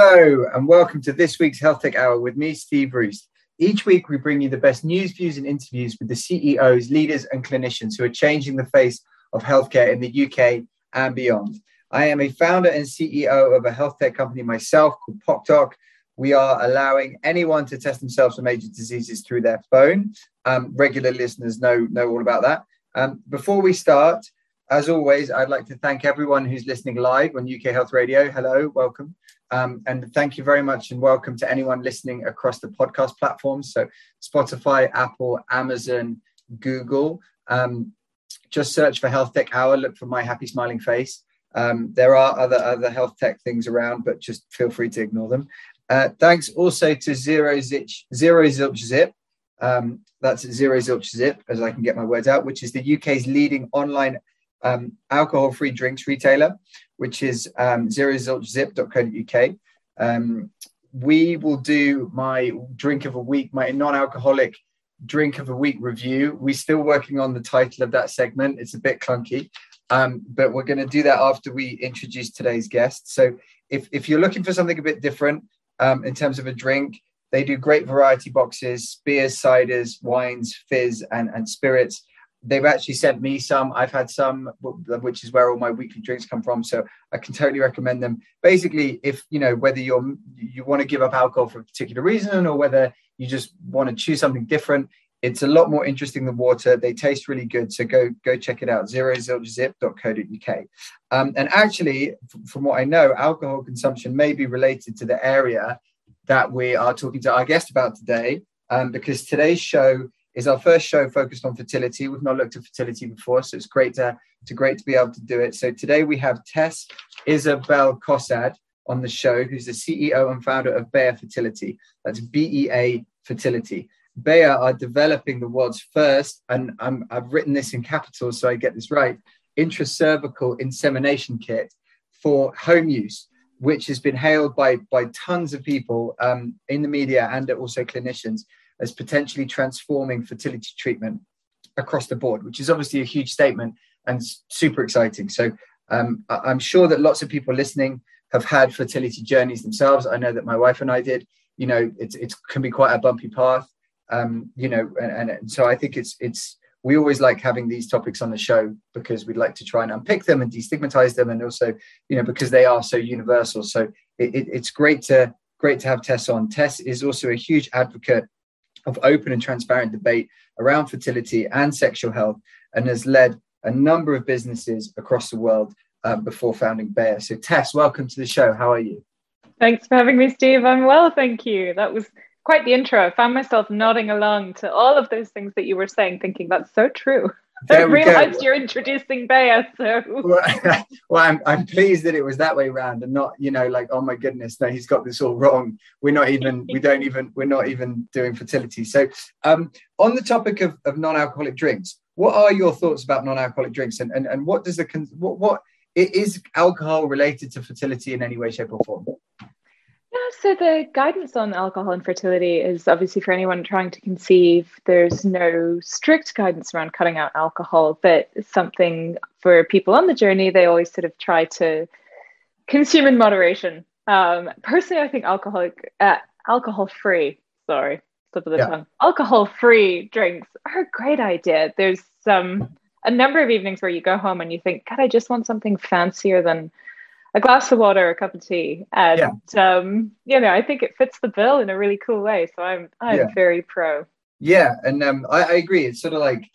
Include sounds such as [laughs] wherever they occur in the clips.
Hello, and welcome to this week's Health Tech Hour with me, Steve Roost. Each week, we bring you the best news, views, and interviews with the CEOs, leaders, and clinicians who are changing the face of healthcare in the UK and beyond. I am a founder and CEO of a health tech company myself called PocDoc. We are allowing anyone to test themselves for major diseases through their phone. Um, regular listeners know, know all about that. Um, before we start, as always, I'd like to thank everyone who's listening live on UK Health Radio. Hello, welcome. Um, and thank you very much and welcome to anyone listening across the podcast platforms. So, Spotify, Apple, Amazon, Google. Um, just search for Health Tech Hour, look for my happy smiling face. Um, there are other, other health tech things around, but just feel free to ignore them. Uh, thanks also to Zero, Zitch, Zero Zilch Zip. Um, that's Zero Zilch Zip, as I can get my words out, which is the UK's leading online um, alcohol free drinks retailer which is um, zerozilchzip.co.uk. Um, we will do my drink of a week, my non-alcoholic drink of a week review. We're still working on the title of that segment. It's a bit clunky, um, but we're going to do that after we introduce today's guest. So if, if you're looking for something a bit different um, in terms of a drink, they do great variety boxes, beers, ciders, wines, fizz, and, and spirits they've actually sent me some. I've had some, which is where all my weekly drinks come from. So I can totally recommend them. Basically, if you know whether you're you want to give up alcohol for a particular reason or whether you just want to choose something different, it's a lot more interesting than water. They taste really good. So go go check it out. Zerozilchzip.co.uk. Um, and actually, from what I know, alcohol consumption may be related to the area that we are talking to our guest about today. Um, because today's show is our first show focused on fertility. We've not looked at fertility before, so it's great to, to great to be able to do it. So today we have Tess Isabel Cosad on the show, who's the CEO and founder of Bea Fertility. That's B-E-A Fertility. Bea are developing the world's first, and i have written this in capitals so I get this right, intracervical insemination kit for home use, which has been hailed by, by tons of people um, in the media and also clinicians as potentially transforming fertility treatment across the board, which is obviously a huge statement and super exciting. So um, I'm sure that lots of people listening have had fertility journeys themselves. I know that my wife and I did. You know, it, it can be quite a bumpy path. Um, you know, and, and so I think it's it's we always like having these topics on the show because we'd like to try and unpick them and destigmatize them, and also you know because they are so universal. So it, it, it's great to great to have Tess on. Tess is also a huge advocate of open and transparent debate around fertility and sexual health and has led a number of businesses across the world um, before founding Bea. So, Tess, welcome to the show. How are you? Thanks for having me, Steve. I'm well, thank you. That was quite the intro. I found myself nodding along to all of those things that you were saying, thinking that's so true. I realized you're introducing Bea. So [laughs] well, I'm, I'm pleased that it was that way around and not, you know, like, oh my goodness, no, he's got this all wrong. We're not even, [laughs] we don't even, we're not even doing fertility. So um, on the topic of, of non-alcoholic drinks, what are your thoughts about non-alcoholic drinks and, and, and what does the, what, what is alcohol related to fertility in any way, shape or form? So the guidance on alcohol and fertility is obviously for anyone trying to conceive. There's no strict guidance around cutting out alcohol, but something for people on the journey. They always sort of try to consume in moderation. Um, personally, I think alcoholic, uh, alcohol-free. Sorry, slip of the yeah. tongue. Alcohol-free drinks are a great idea. There's um, a number of evenings where you go home and you think, God, I just want something fancier than a glass of water, a cup of tea, and yeah. um, you know, I think it fits the bill in a really cool way. So I'm I'm yeah. very pro. Yeah, and um, I, I, agree. It's sort of like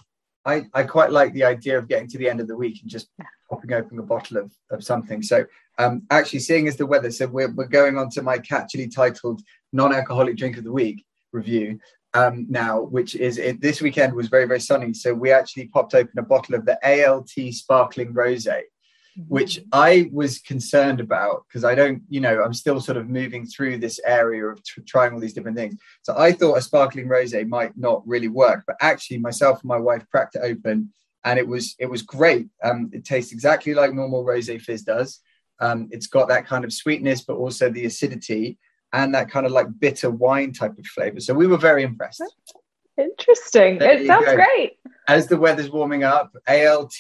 I I quite like the idea of getting to the end of the week and just popping open a bottle of, of something. So um, actually seeing as the weather, so we're, we're going on to my catchily titled non-alcoholic drink of the week review um, now, which is it, this weekend was very, very sunny. So we actually popped open a bottle of the ALT sparkling rosé, which mm-hmm. I was concerned about because I don't, you know, I'm still sort of moving through this area of t- trying all these different things. So I thought a sparkling rosé might not really work, but actually myself and my wife cracked it open and it was it was great. Um, it tastes exactly like normal rosé fizz does. Um, it's got that kind of sweetness, but also the acidity and that kind of like bitter wine type of flavor. So we were very impressed. Interesting. There it sounds great. As the weather's warming up, ALT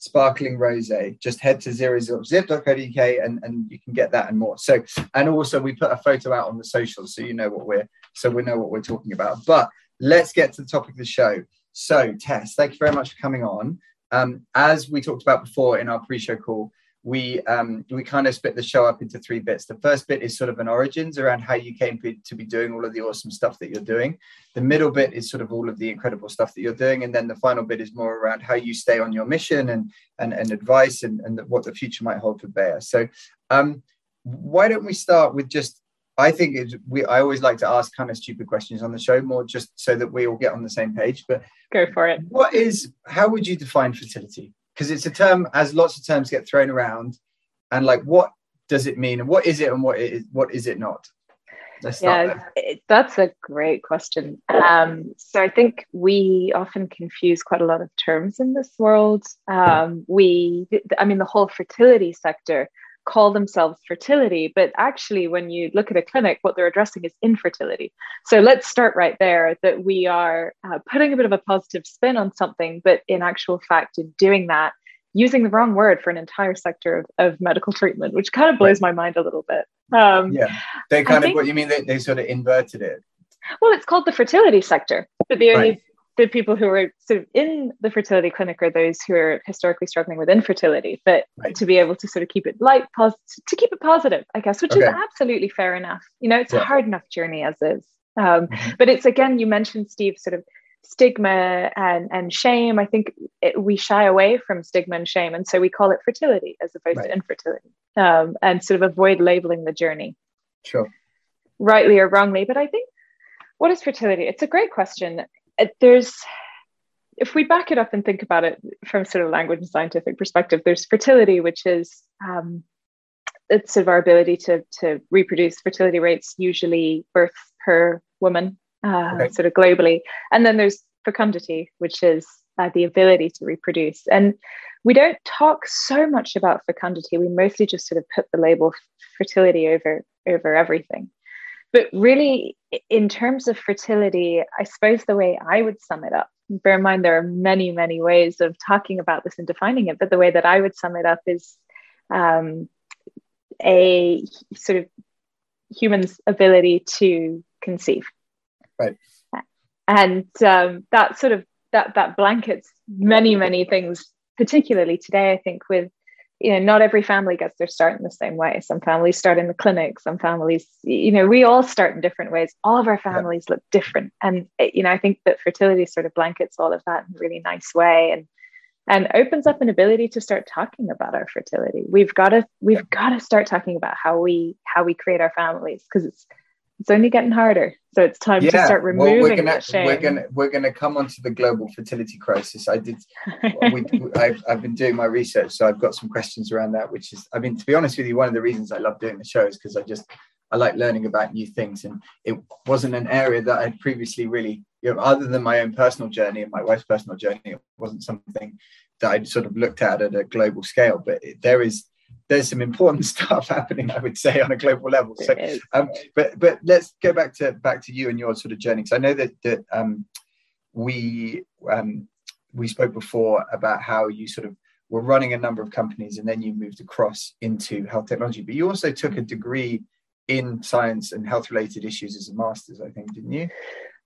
sparkling rosé. Just head to zero zip.co.uk and, and you can get that and more. So and also we put a photo out on the socials so you know what we're so we know what we're talking about. But let's get to the topic of the show. So Tess, thank you very much for coming on. Um, as we talked about before in our pre-show call, we um, we kind of split the show up into three bits. The first bit is sort of an origins around how you came to be doing all of the awesome stuff that you're doing. The middle bit is sort of all of the incredible stuff that you're doing, and then the final bit is more around how you stay on your mission and and, and advice and, and what the future might hold for Bea. So, um, why don't we start with just I think it's, we. I always like to ask kind of stupid questions on the show, more just so that we all get on the same page. But go for it. What is? How would you define fertility? Because it's a term as lots of terms get thrown around. And like what does it mean? And what is it and what is what is it not? Yeah it, that's a great question. Um, so i think we often confuse quite a lot of terms in this world. Um, we i mean the whole fertility sector call themselves fertility, but actually, when you look at a clinic, what they're addressing is infertility. So let's start right there that we are uh, putting a bit of a positive spin on something, but in actual fact, in doing that, using the wrong word for an entire sector of, of medical treatment, which kind of blows my mind a little bit. Um, yeah, they kind I of think, what you mean they, they sort of inverted it. Well, it's called the fertility sector, but the only right the people who are sort of in the fertility clinic are those who are historically struggling with infertility but right. to be able to sort of keep it light pos- to keep it positive i guess which okay. is absolutely fair enough you know it's yeah. a hard enough journey as is um, mm-hmm. but it's again you mentioned steve sort of stigma and and shame i think it, we shy away from stigma and shame and so we call it fertility as opposed right. to infertility um, and sort of avoid labeling the journey sure rightly or wrongly but i think what is fertility it's a great question there's if we back it up and think about it from sort of language and scientific perspective, there's fertility, which is um, it's sort of our ability to to reproduce. Fertility rates usually birth per woman, uh, okay. sort of globally, and then there's fecundity, which is uh, the ability to reproduce. And we don't talk so much about fecundity. We mostly just sort of put the label fertility over over everything. But really, in terms of fertility, I suppose the way I would sum it up, bear in mind there are many, many ways of talking about this and defining it, but the way that I would sum it up is um, a sort of human's ability to conceive. Right. And um, that sort of that that blankets many, many things, particularly today, I think, with you know not every family gets their start in the same way some families start in the clinic some families you know we all start in different ways all of our families yeah. look different and eh, you know i think that fertility sort of blankets all of that in a really nice way and and opens up an ability to start talking about our fertility we've got to we've yeah. got to start talking about how we how we create our families because it's it's only getting harder. So it's time yeah. to start removing well, we're gonna, that shame. We're gonna we're gonna come onto the global fertility crisis. I did. [laughs] we, I've, I've been doing my research, so I've got some questions around that. Which is, I mean, to be honest with you, one of the reasons I love doing the show is because I just I like learning about new things, and it wasn't an area that I'd previously really, you know, other than my own personal journey and my wife's personal journey, it wasn't something that I'd sort of looked at at a global scale. But it, there is there's some important [laughs] stuff happening, I would say, on a global level. So, um, but but let's go back to back to you and your sort of journey. because I know that that um, we um, we spoke before about how you sort of were running a number of companies and then you moved across into health technology, but you also took a degree in science and health related issues as a master's, I think, didn't you?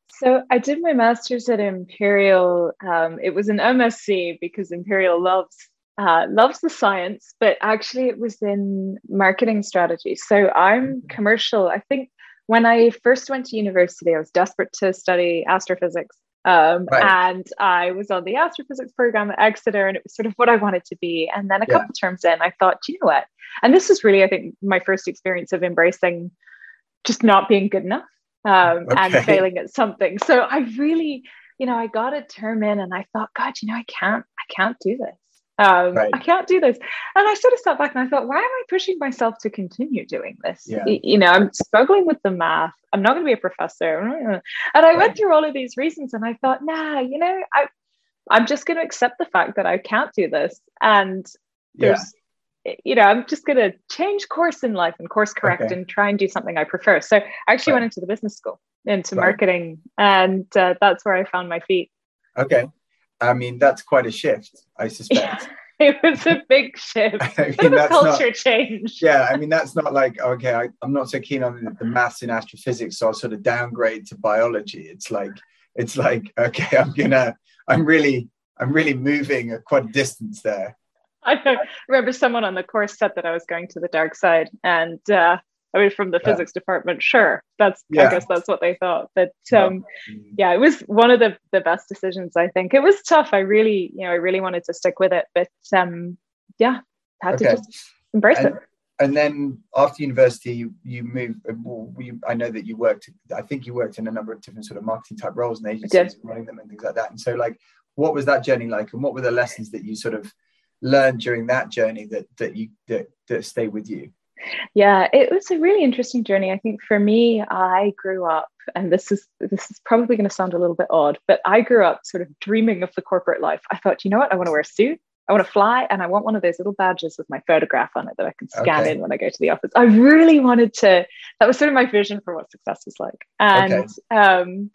So I did my master's at Imperial. Um, it was an MSc because Imperial loves uh, loves the science, but actually it was in marketing strategy. So I'm mm-hmm. commercial. I think when I first went to university, I was desperate to study astrophysics. Um, right. And I was on the astrophysics program at Exeter, and it was sort of what I wanted to be. And then a yeah. couple terms in, I thought, you know what? And this was really, I think, my first experience of embracing just not being good enough um, [laughs] okay. and failing at something. So I really, you know, I got a term in, and I thought, God, you know, I can't, I can't do this. Um, right. I can't do this. And I sort of sat back and I thought, why am I pushing myself to continue doing this? Yeah. You know, I'm struggling with the math. I'm not going to be a professor. And I right. went through all of these reasons and I thought, nah, you know, I, I'm just going to accept the fact that I can't do this. And there's, yeah. you know, I'm just going to change course in life and course correct okay. and try and do something I prefer. So I actually right. went into the business school, into marketing, and uh, that's where I found my feet. Okay. I mean, that's quite a shift, I suspect. [laughs] it was a big shift. [laughs] I mean, a culture not, change. Yeah, I mean, that's not like, okay, I, am not so keen on the, the maths in astrophysics, so I'll sort of downgrade to biology. It's like, it's like, okay, I'm gonna, I'm really, I'm really moving a quite a distance there. I remember someone on the course said that I was going to the dark side, and uh, I mean, from the yeah. physics department, sure, that's yeah. I guess that's what they thought. But um, yeah, it was one of the the best decisions. I think it was tough. I really, you know, I really wanted to stick with it, but um, yeah, had okay. to just embrace and, it. And then after university, you, you moved. Well, you, I know that you worked. I think you worked in a number of different sort of marketing type roles and agencies, running them and things like that. And so, like, what was that journey like, and what were the lessons that you sort of learned during that journey that that you that that stay with you? Yeah, it was a really interesting journey. I think for me, I grew up, and this is this is probably going to sound a little bit odd, but I grew up sort of dreaming of the corporate life. I thought, you know what, I want to wear a suit, I want to fly, and I want one of those little badges with my photograph on it that I can scan okay. in when I go to the office. I really wanted to. That was sort of my vision for what success was like, and okay. um,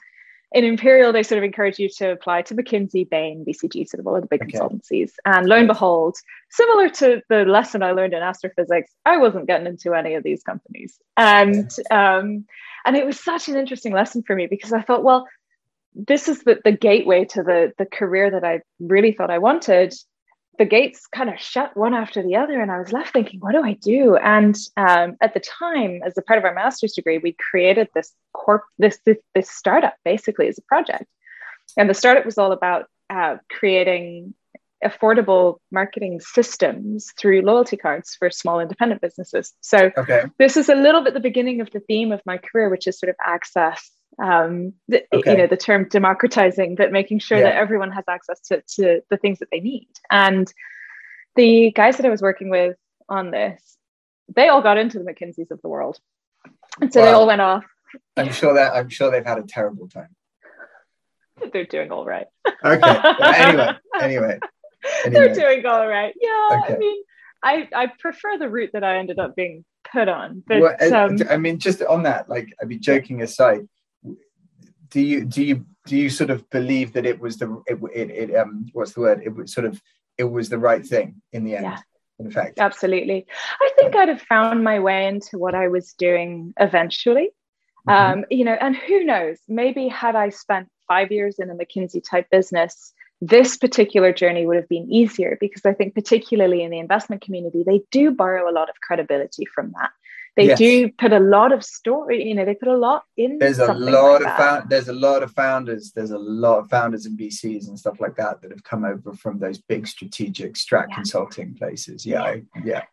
in Imperial, they sort of encourage you to apply to McKinsey, Bain, BCG, sort of all of the big okay. consultancies. And lo and behold, similar to the lesson I learned in astrophysics, I wasn't getting into any of these companies. And um, and it was such an interesting lesson for me because I thought, well, this is the, the gateway to the, the career that I really thought I wanted the gates kind of shut one after the other and i was left thinking what do i do? And um, at the time as a part of our master's degree we created this corp this, this, this startup basically as a project. And the startup was all about uh, creating affordable marketing systems through loyalty cards for small independent businesses. So okay. this is a little bit the beginning of the theme of my career which is sort of access um, the, okay. you know the term democratizing but making sure yeah. that everyone has access to, to the things that they need and the guys that i was working with on this they all got into the mckinseys of the world and so wow. they all went off i'm [laughs] sure that i'm sure they've had a terrible time they're doing all right okay anyway [laughs] anyway they're doing all right yeah okay. i mean I, I prefer the route that I ended up being put on. But well, um, I mean, just on that, like, I mean, joking aside, do you do you do you sort of believe that it was the it, it, it um what's the word? It was sort of it was the right thing in the end yeah. in fact absolutely. I think i'd have found my way into what i was doing eventually. Mm-hmm. um you know and who knows? Maybe had i spent five years in a mckinsey type business this particular journey would have been easier because I think, particularly in the investment community, they do borrow a lot of credibility from that they yes. do put a lot of story you know they put a lot in there's a lot like of found, there's a lot of founders there's a lot of founders in bcs and stuff like that that have come over from those big strategic strat yeah. consulting places yeah yeah, I, yeah.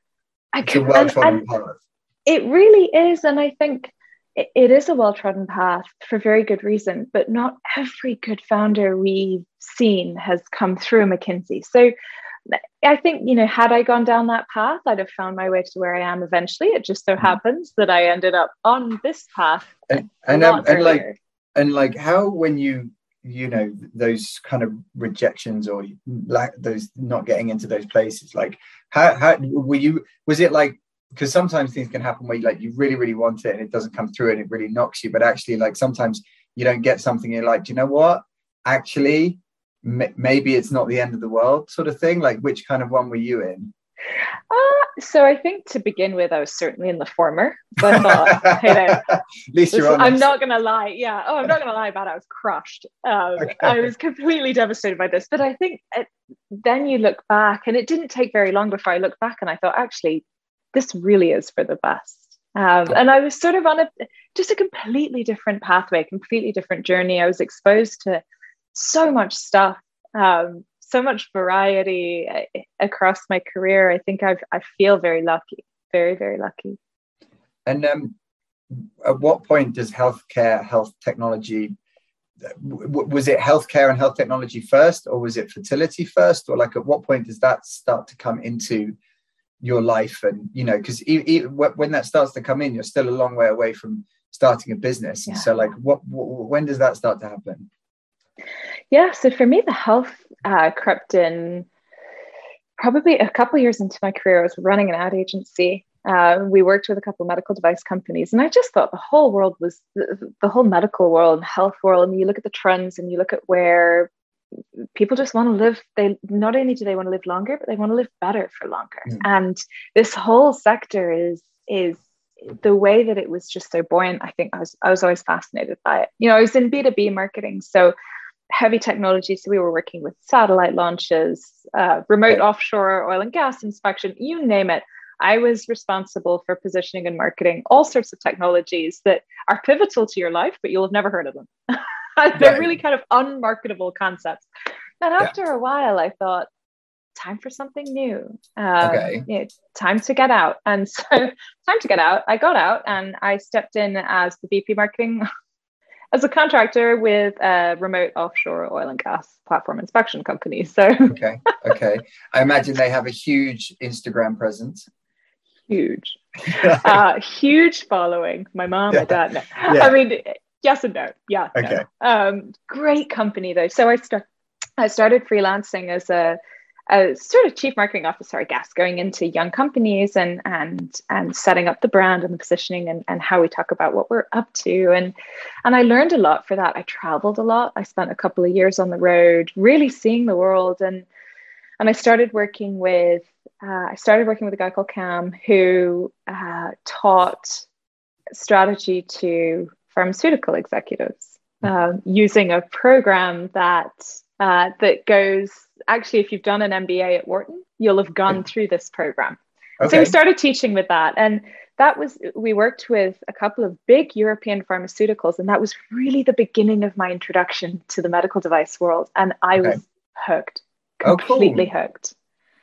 I it's can, a well-trodden path it really is and i think it, it is a well-trodden path for very good reason but not every good founder we've seen has come through mckinsey so I think, you know, had I gone down that path, I'd have found my way to where I am eventually. It just so mm-hmm. happens that I ended up on this path. And, and, um, and like, and like how, when you, you know, those kind of rejections or like those not getting into those places, like how, how were you, was it like, because sometimes things can happen where you like, you really, really want it and it doesn't come through and it really knocks you. But actually, like sometimes you don't get something you're like, do you know what? Actually, maybe it's not the end of the world sort of thing like which kind of one were you in uh, so I think to begin with, I was certainly in the former. But I thought, [laughs] hey, At least you're honest. I'm not gonna lie. Yeah. Oh, I'm not gonna lie about it. I was crushed. Um, okay. I was completely devastated by this. But I think it, then you look back, and it didn't take very long before I looked back and I thought, actually, this really is for the best. Um, and I was sort of on a just a completely different pathway, completely different journey. I was exposed to so much stuff, um, so much variety uh, across my career. I think I've, I feel very lucky, very, very lucky. And um, at what point does healthcare, health technology, was it healthcare and health technology first, or was it fertility first, or like at what point does that start to come into your life? And you know, because when that starts to come in, you're still a long way away from starting a business. Yeah. So, like, what, what when does that start to happen? Yeah, so for me, the health uh, crept in probably a couple years into my career. I was running an ad agency uh, we worked with a couple of medical device companies, and I just thought the whole world was the, the whole medical world, and health world. And you look at the trends, and you look at where people just want to live. They not only do they want to live longer, but they want to live better for longer. Mm. And this whole sector is is the way that it was just so buoyant. I think I was I was always fascinated by it. You know, I was in B two B marketing, so heavy technology. So we were working with satellite launches, uh, remote offshore oil and gas inspection, you name it. I was responsible for positioning and marketing all sorts of technologies that are pivotal to your life, but you'll have never heard of them. [laughs] They're right. really kind of unmarketable concepts. And after yeah. a while, I thought, time for something new. Um, okay. You know, time to get out. And [laughs] so, time to get out. I got out and I stepped in as the VP marketing as a contractor with a remote offshore oil and gas platform inspection company. So, [laughs] okay, okay. I imagine they have a huge Instagram presence huge, [laughs] uh, huge following. My mom, yeah. my dad. No. Yeah. I mean, yes and no. Yeah. Okay. No. Um, great company though. So I start, I started freelancing as a, a sort of chief marketing officer, I guess, going into young companies and and and setting up the brand and the positioning and, and how we talk about what we're up to. And and I learned a lot for that. I traveled a lot. I spent a couple of years on the road, really seeing the world and and I started working with uh, I started working with a guy called Cam who uh, taught strategy to pharmaceutical executives uh, using a program that uh, that goes actually if you've done an MBA at Wharton you'll have gone through this program. Okay. So we started teaching with that and that was we worked with a couple of big European pharmaceuticals and that was really the beginning of my introduction to the medical device world and I okay. was hooked completely oh, cool. hooked.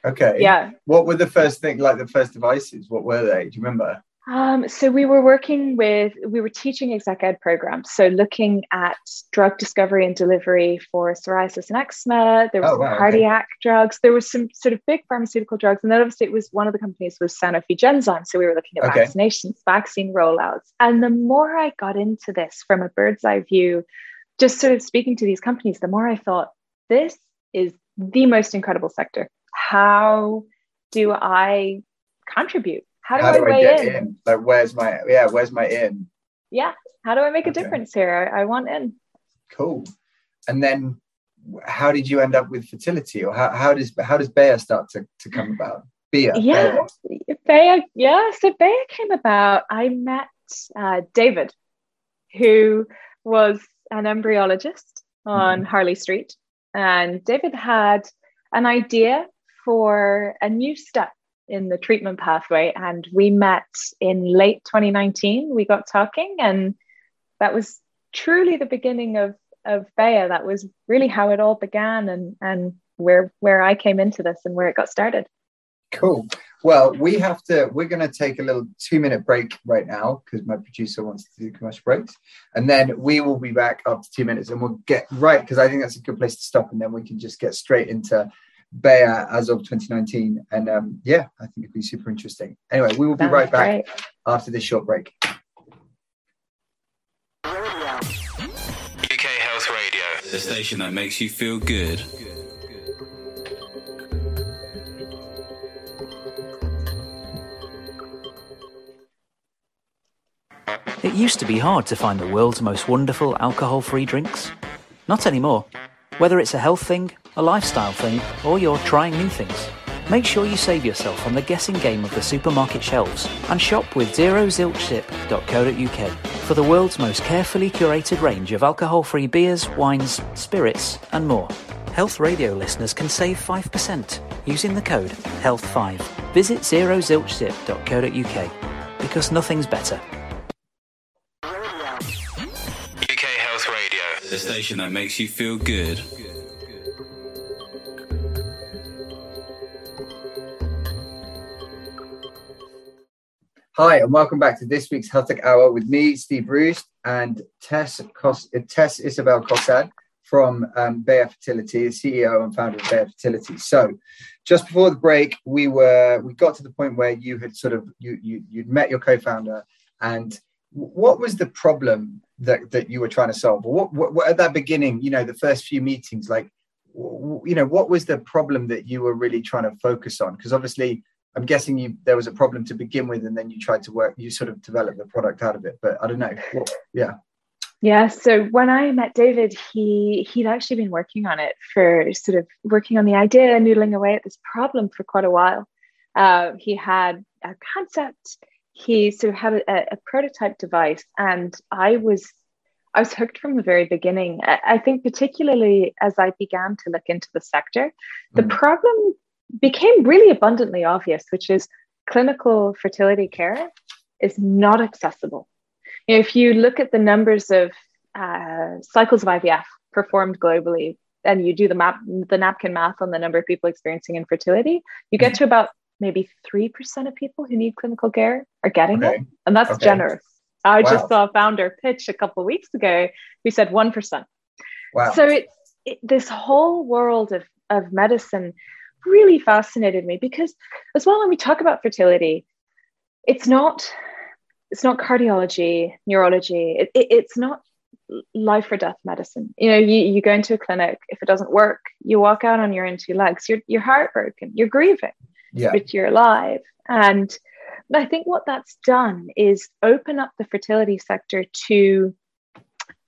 Okay. Yeah. What were the first thing, like the first devices? What were they? Do you remember? Um, so we were working with, we were teaching exec ed programs. So looking at drug discovery and delivery for psoriasis and eczema. There was oh, wow, cardiac okay. drugs. There was some sort of big pharmaceutical drugs. And then obviously it was one of the companies was Sanofi Genzyme. So we were looking at okay. vaccinations, vaccine rollouts. And the more I got into this from a bird's eye view, just sort of speaking to these companies, the more I thought, this is the most incredible sector. How do I contribute? How do, How do I, I get in? in? Like, where's my yeah? Where's my in? Yeah. How do I make a difference here? I, I want in. Cool. And then, how did you end up with fertility, or how, how does how does Bea start to, to come about? Bea. Yeah, Bea. Yeah. So Bea came about. I met uh, David, who was an embryologist on mm-hmm. Harley Street and David had an idea for a new step in the treatment pathway. And we met in late 2019. We got talking, and that was truly the beginning of, of Bea. That was really how it all began and, and where, where I came into this and where it got started. Cool. Well, we have to, we're going to take a little two minute break right now because my producer wants to do commercial breaks. And then we will be back after two minutes and we'll get right because I think that's a good place to stop. And then we can just get straight into Bea as of 2019. And um, yeah, I think it'd be super interesting. Anyway, we will be right back great. after this short break. UK Health Radio, the station that makes you feel good. It used to be hard to find the world's most wonderful alcohol free drinks. Not anymore. Whether it's a health thing, a lifestyle thing, or you're trying new things, make sure you save yourself from the guessing game of the supermarket shelves and shop with zerozilchzip.co.uk for the world's most carefully curated range of alcohol free beers, wines, spirits, and more. Health Radio listeners can save 5% using the code HEALTH5. Visit zerozilchzip.co.uk because nothing's better. The station that makes you feel good. Hi, and welcome back to this week's Health Tech Hour with me, Steve Roost, and Tess, Kos- Tess Isabel Cosad from um, Bea Fertility, CEO and founder of Bea Fertility. So, just before the break, we were we got to the point where you had sort of you you you'd met your co-founder, and what was the problem that that you were trying to solve? Or what, what, what at that beginning, you know, the first few meetings, like you know, what was the problem that you were really trying to focus on? Because obviously I'm guessing you there was a problem to begin with, and then you tried to work. You sort of developed the product out of it, but I don't know. Yeah. Yeah. So when I met David, he he'd actually been working on it for sort of working on the idea, noodling away at this problem for quite a while. Uh, he had a concept. He sort of had a, a, prototype device, and I was I was hooked from the very beginning. I, think particularly as I began to look into the sector, the mm. problem became really abundantly obvious, which is clinical fertility care is not accessible. You know, if you look at the numbers of uh, cycles of IVF performed globally, and you do the map, the napkin math on the number of people experiencing infertility, you get to about maybe three percent of people who need clinical care are getting okay. it, and that's okay. generous. I wow. just saw a founder pitch a couple of weeks ago who said one percent. Wow! So it's it, this whole world of of medicine really fascinated me because as well when we talk about fertility it's not it's not cardiology neurology it, it, it's not life or death medicine you know you, you go into a clinic if it doesn't work you walk out on your own two legs you're, you're heartbroken you're grieving yeah. but you're alive and i think what that's done is open up the fertility sector to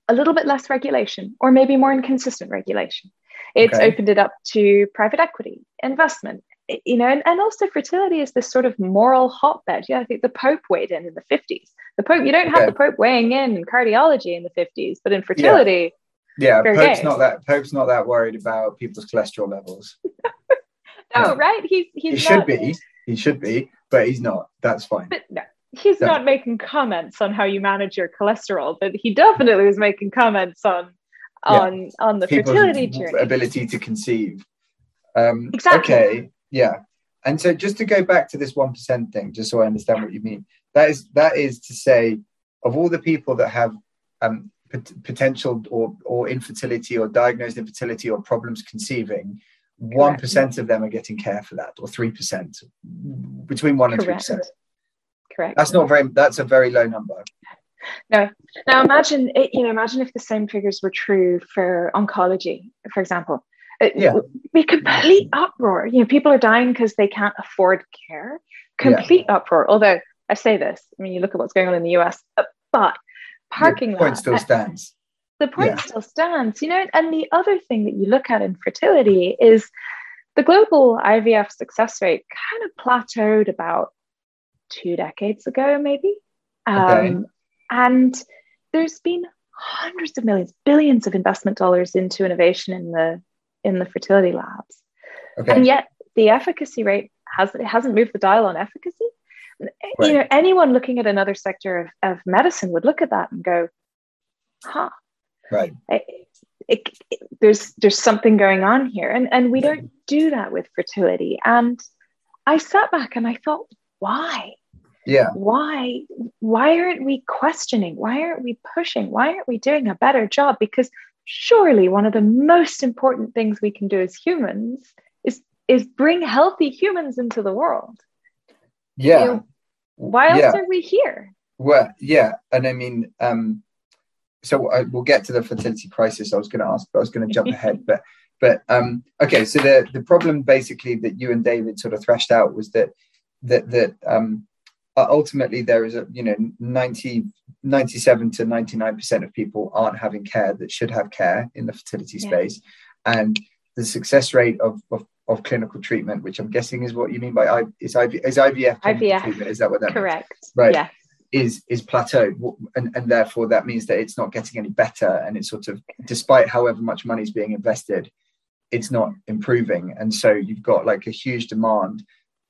a little bit less regulation or maybe more inconsistent regulation it's okay. opened it up to private equity, investment, you know, and, and also fertility is this sort of moral hotbed. Yeah, I think the Pope weighed in in the 50s. The Pope, you don't have okay. the Pope weighing in in cardiology in the 50s, but in fertility. Yeah, yeah Pope's not that Pope's not that worried about people's cholesterol levels. No, right? He's he's he should be. He should be, but he's not. That's fine. But no, he's no. not making comments on how you manage your cholesterol, but he definitely was making comments on on yeah. on the People's fertility journey ability to conceive um exactly okay yeah and so just to go back to this 1% thing just so i understand what you mean that is that is to say of all the people that have um, pot- potential or or infertility or diagnosed infertility or problems conceiving one percent of them are getting care for that, or three percent, between one and three percent. Correct. That's not very. That's a very low number. No. Now imagine it, you know, imagine if the same figures were true for oncology, for example. It yeah. be complete uproar. You know, people are dying because they can't afford care. Complete yeah. uproar. Although I say this, I mean, you look at what's going on in the US, uh, but parking the point still stands. The point yeah. still stands, you know. And the other thing that you look at in fertility is the global IVF success rate kind of plateaued about two decades ago, maybe. Okay. Um, and there's been hundreds of millions, billions of investment dollars into innovation in the in the fertility labs. Okay. And yet the efficacy rate has it hasn't moved the dial on efficacy. Right. You know, anyone looking at another sector of, of medicine would look at that and go, huh. Right. It, it, it, there's there's something going on here. And and we don't do that with fertility. And I sat back and I thought, why? yeah why why aren't we questioning why aren't we pushing why aren't we doing a better job because surely one of the most important things we can do as humans is is bring healthy humans into the world yeah you know, why else yeah. are we here well yeah and i mean um so I, we'll get to the fertility crisis. I was going to ask but i was going to jump ahead but but um okay so the the problem basically that you and david sort of thrashed out was that that that um uh, ultimately there is a you know 90 97 to 99 percent of people aren't having care that should have care in the fertility yeah. space. And the success rate of, of, of clinical treatment which i'm guessing is what you mean by I, is, IV, is ivf ivf treatment is that what that correct. Means? right. Yeah is is plateaued and, and therefore that means that it's not getting any better and it's sort of despite however much money is being invested it's not improving and so you've got like a huge demand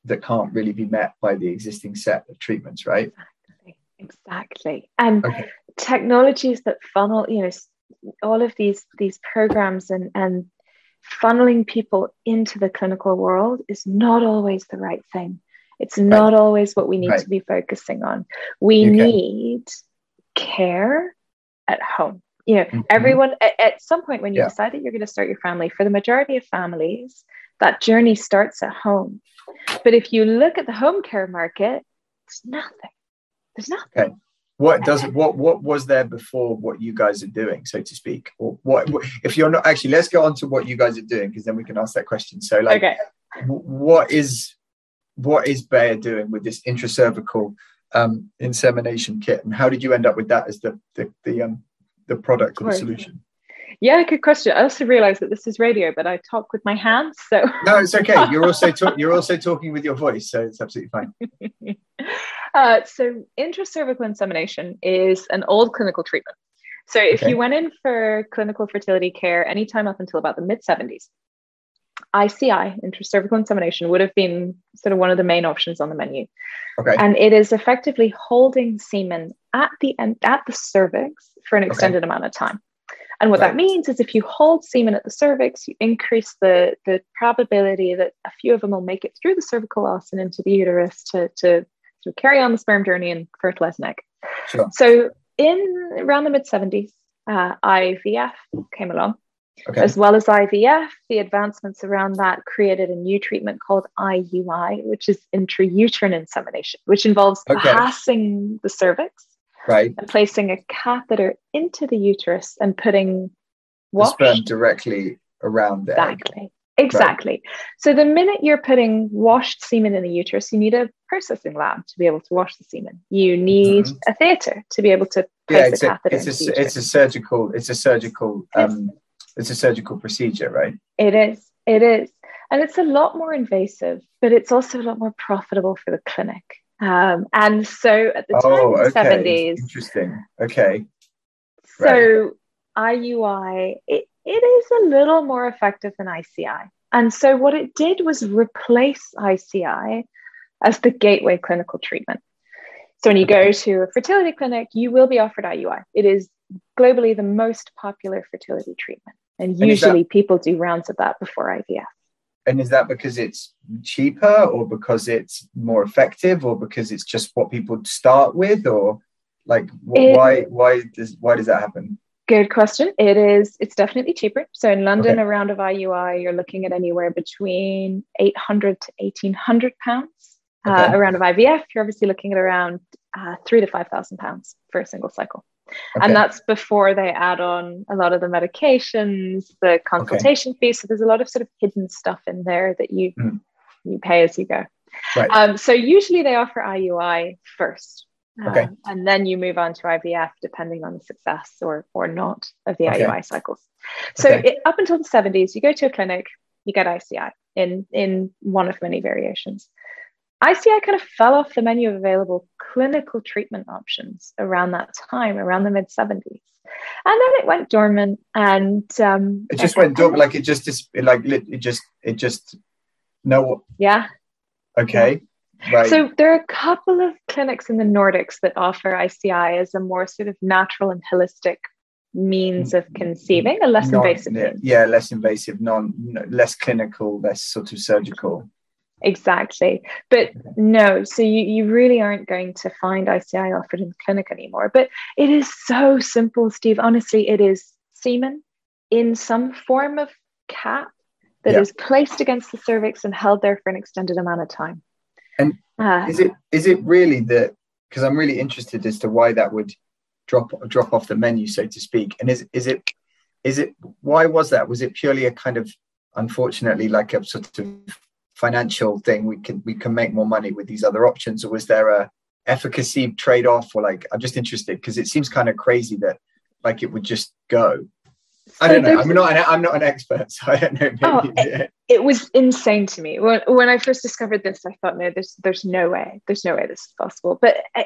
that can't really be met by the existing set of treatments, right? Exactly. exactly. And okay. technologies that funnel, you know, all of these these programs and and funneling people into the clinical world is not always the right thing. It's not right. always what we need right. to be focusing on. We need care at home. You know, mm-hmm. everyone at, at, some point when you yeah. decide that you're going to start your family, for the majority of families, that journey starts at home. But if you look at the home care market, there's nothing. There's nothing. Okay what does what what was there before what you guys are doing so to speak or what if you're not actually let's go on to what you guys are doing because then we can ask that question so like okay. what is what is Bea doing with this intracervical um, insemination kit and how did you end up with that as the the, the um the product or the solution yeah, good question. I also realized that this is radio, but I talk with my hands. So no, it's okay. You're also talk- you're also talking with your voice, so it's absolutely fine. [laughs] uh, so intracervical insemination is an old clinical treatment. So if okay. you went in for clinical fertility care anytime up until about the mid 70s, ICI, intracervical insemination, would have been sort of one of the main options on the menu. Okay. And it is effectively holding semen at the end at the cervix for an extended okay. amount of time. And what right. that means is if you hold semen at the cervix, you increase the, the probability that a few of them will make it through the cervical os and into the uterus to, to, to carry on the sperm journey and fertilize an egg. Sure. So in around the mid 70s, uh, IVF came along. Okay. As well as IVF, the advancements around that created a new treatment called IUI, which is intrauterine insemination, which involves okay. passing the cervix right and placing a catheter into the uterus and putting the sperm directly around there exactly exactly right. so the minute you're putting washed semen in the uterus you need a processing lab to be able to wash the semen you need mm-hmm. a theater to be able to place yeah, it's a, catheter it's a, it's a surgical it's a surgical um it's a surgical procedure right it is it is and it's a lot more invasive but it's also a lot more profitable for the clinic um, and so at the time oh, okay. 70s. Interesting. Okay. So right. IUI, it, it is a little more effective than ICI. And so what it did was replace ICI as the gateway clinical treatment. So when you go to a fertility clinic, you will be offered IUI. It is globally the most popular fertility treatment. And usually and that, people do rounds of that before IVF and is that because it's cheaper or because it's more effective or because it's just what people start with or like it, why why does why does that happen? Good question. It is it's definitely cheaper. So in london okay. a round of iui you're looking at anywhere between 800 to 1800 pounds. Uh, okay. uh, a round of ivf you're obviously looking at around uh, three to five thousand pounds for a single cycle Okay. And that's before they add on a lot of the medications, the consultation okay. So there's a lot of sort of hidden stuff in there that you mm. you pay as you go. Right. Um, so usually they offer IUI first. Um, okay. And then you move on to IVF depending on the success or or not of the okay. IUI cycles. So it, up until the 70s, you go to a clinic, you get ICI in in one of many variations. ICI kind of fell off the menu of available clinical treatment options around that time, around the mid 70s. And then it went dormant and um, it just went dormant, like it just is like it just it just no yeah okay right so there are a couple of clinics in the Nordics that offer ICI as a more sort of natural and holistic means of conceiving, a less non, invasive. Yeah, yeah, less invasive, non less clinical, less sort of surgical. Exactly. But no, so you, you really aren't going to find ICI offered in the clinic anymore. But it is so simple, Steve. Honestly, it is semen in some form of cap that yeah. is placed against the cervix and held there for an extended amount of time. And uh, is it is it really that because I'm really interested as to why that would drop drop off the menu, so to speak. And is is it is it why was that? Was it purely a kind of unfortunately like a sort of financial thing we can we can make more money with these other options or was there a efficacy trade-off or like i'm just interested because it seems kind of crazy that like it would just go I don't know. I'm not. An, I'm not an expert, [laughs] so I don't know. Maybe, oh, it, it, was insane to me when when I first discovered this. I thought, no, there's there's no way, there's no way this is possible. But eh,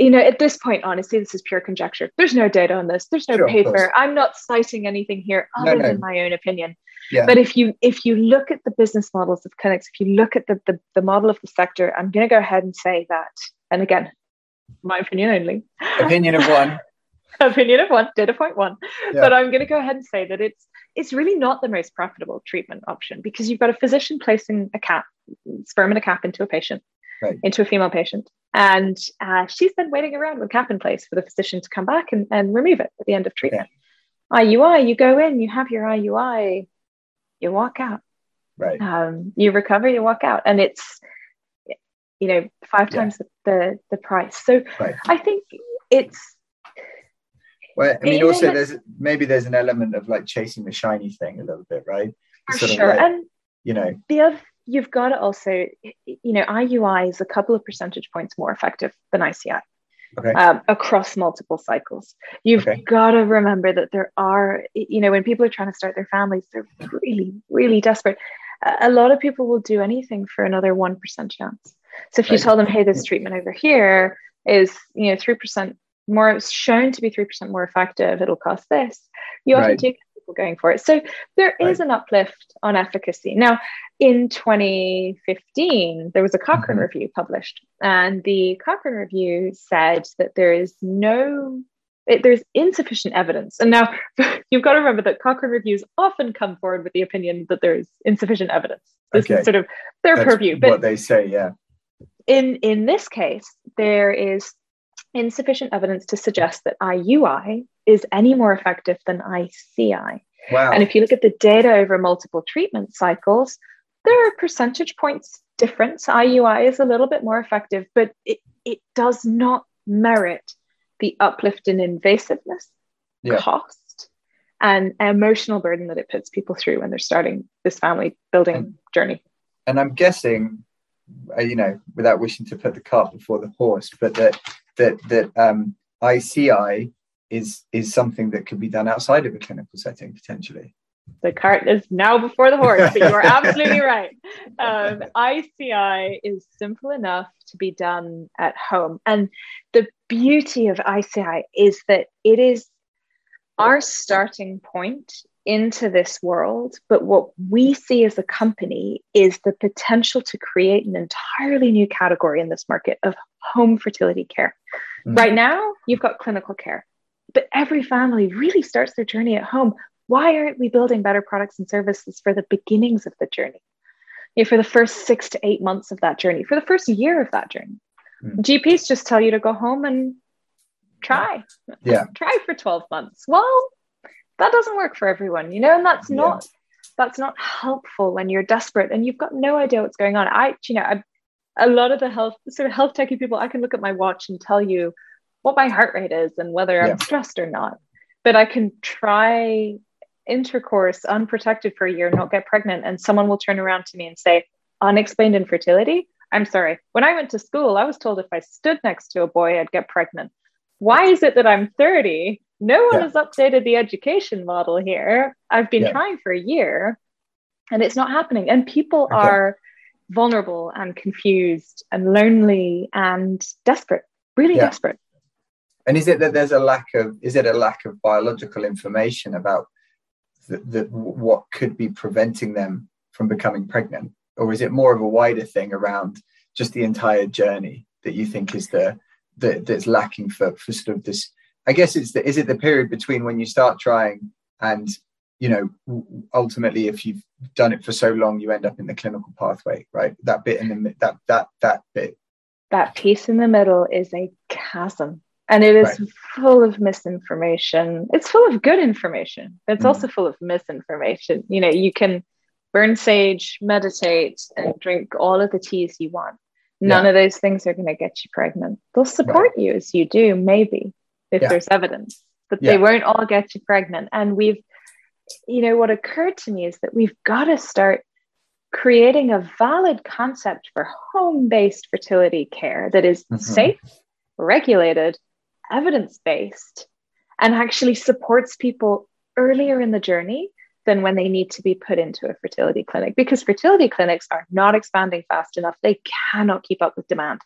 you know, at this point, honestly, this is pure conjecture. There's no data on this. There's no sure, paper. I'm not citing anything here other no, no. than my own opinion. Yeah. But if you if you look at the business models of clinics, if you look at the the, the model of the sector, I'm going to go ahead and say that. And again, my opinion only. Opinion of one. [laughs] opinion of one, data point one. but I'm going to go ahead and say that it's it's really not the most profitable treatment option because you've got a physician placing a cap, sperm and a cap into a patient, Right. into a female patient, and uh, she's been waiting around with cap in place for the physician to come back and, and remove it at the end of treatment. IUI, you go in, you have your IUI, you walk out Right. um, you recover, you walk out, and it's you know five Yeah. times the, the the price. So Right. I think it's Well, I mean, also there's maybe there's an element of like chasing the shiny thing a little bit, right? for sure. like, and you know, the other, you've got to also, you know, IUI is a couple of percentage points more effective than ICI. Okay. Um, across multiple cycles, you've Okay. got to remember that there are, you know, when people are trying to start their families, they're really, really desperate. A- lot of people will do anything for another one percent chance. So if you Right. tell them, "Hey, this treatment over here is, you know, three percent more, it's shown to be three percent more effective. It'll cost this." You often Right. do get people going for it. So there is an uplift on efficacy. Now, in 2015, there was a Cochrane Mhm. review published, and the Cochrane review said that there is no, it, there's insufficient evidence. And now [laughs] you've got to remember that Cochrane reviews often come forward with the opinion that there's insufficient evidence. This Okay. is sort of their that's purview. But what they say, yeah. in in this case there is insufficient evidence to suggest that IUI is any more effective than ICI. Wow. And if you look at the data over multiple treatment cycles, there are percentage points difference. IUI is a little bit more effective, but it, it does not merit the uplift in invasiveness, Yeah. cost, and emotional burden that it puts people through when they're starting this family building And- journey. and I'm guessing, uh, you know, without wishing to put the cart before the horse, but that that that um, ICI is is something that could be done outside of a clinical setting potentially. the cart is now before the horse, but you are [laughs] absolutely right. Um, ICI is simple enough to be done at home. And the beauty of ICI is that it is our starting point into this world. But what we see as a company is the potential to create an entirely new category in this market of home fertility care. Mm. Right now, you've got clinical care, but every family really starts their journey at home why aren't we building better products and services for the beginnings of the journey? You know, for the first six to eight months of that journey, for the first year of that journey. Mm. GPs just tell you to go home and try. Yeah. [laughs] try for 12 months. Well, that doesn't work for everyone, you know, and that's Yeah. not that's not helpful when you're desperate and you've got no idea what's going on. I, you know, I, a lot of the health sort of health techy people, I can look at my watch and tell you what my heart rate is and whether Yeah. I'm stressed or not. But I can try intercourse unprotected for a year, not get pregnant, and someone will turn around to me and say, unexplained infertility. I'm sorry. When I went to school, I was told if I stood next to a boy, I'd get pregnant. Why is it that I'm 30? No one Yeah. has updated the education model here. I've been Yeah. trying for a year and it's not happening. And people Okay. are vulnerable and confused and lonely and desperate, really Yeah. desperate. And is it that there's a lack of is it a lack of biological information about the, what could be preventing them from becoming pregnant, or is it more of a wider thing around just the entire journey that you think is the, the that's lacking for for sort of this? I guess it's the is it the period between when you start trying and you know ultimately if you've done it for so long you end up in the clinical pathway right? That bit in the that that that bit. That piece in the middle is a chasm and it is Right. full of misinformation it's full of good information but it's Mm. also full of misinformation you know you can burn sage meditate and drink all of the teas you want none of those things are going to get you pregnant they'll support you as you do maybe if Yeah. there's evidence but Yeah. they won't all get you pregnant and we've you know what occurred to me is that we've got to start creating a valid concept for home-based fertility care that is Mhm. safe regulated evidence-based and actually supports people earlier in the journey than when they need to be put into a fertility clinic because fertility clinics are not expanding fast enough. They cannot keep up with demand.